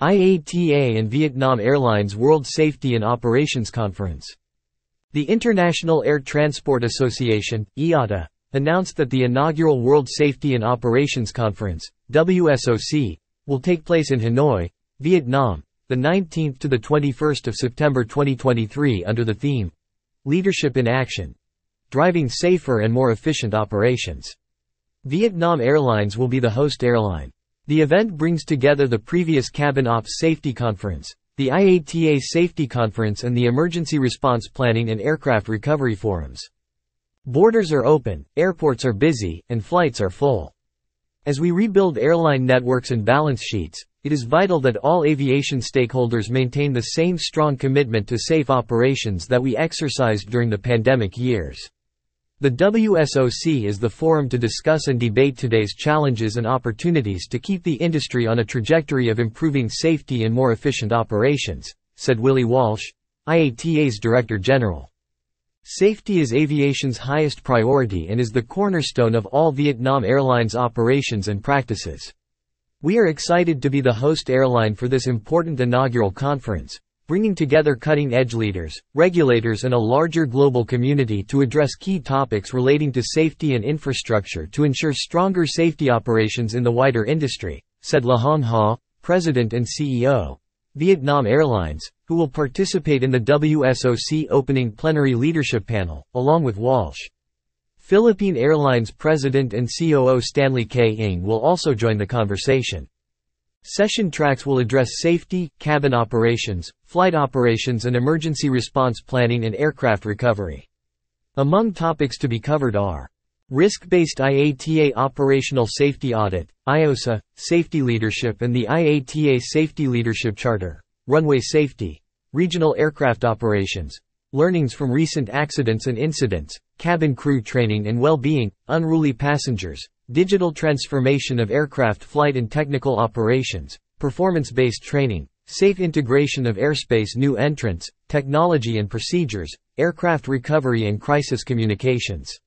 IATA and Vietnam Airlines World Safety and Operations Conference. The International Air Transport Association, IATA, announced that the inaugural World Safety and Operations Conference, WSOC, will take place in Hanoi, Vietnam, the 19th to the 21st of September 2023 under the theme Leadership in Action. Driving safer and more efficient operations. Vietnam Airlines will be the host airline. The event brings together the previous Cabin Ops Safety Conference, the IATA Safety Conference and the Emergency Response Planning and Aircraft Recovery Forums. Borders are open, airports are busy, and flights are full. As we rebuild airline networks and balance sheets, it is vital that all aviation stakeholders maintain the same strong commitment to safe operations that we exercised during the pandemic years. The WSOC is the forum to discuss and debate today's challenges and opportunities to keep the industry on a trajectory of improving safety and more efficient operations, said Willie Walsh, IATA's Director General. Safety is aviation's highest priority and is the cornerstone of all Vietnam Airlines operations and practices. We are excited to be the host airline for this important inaugural conference, bringing together cutting-edge leaders, regulators and a larger global community to address key topics relating to safety and infrastructure to ensure stronger safety operations in the wider industry, said Le Hong Ha, President and CEO, Vietnam Airlines, who will participate in the WSOC opening plenary leadership panel, along with Walsh. Philippine Airlines President and COO Stanley K. Ng will also join the conversation. Session tracks will address safety, cabin operations, flight operations and emergency response planning and aircraft recovery. Among topics to be covered are Risk-based IATA Operational Safety Audit, IOSA, Safety Leadership and the IATA Safety Leadership Charter, Runway Safety, Regional Aircraft Operations, Learnings from Recent Accidents and Incidents, Cabin Crew Training and Well-Being, Unruly Passengers, Digital transformation of aircraft flight and technical operations, performance-based training, safe integration of airspace new entrants, technology and procedures, aircraft recovery and crisis communications.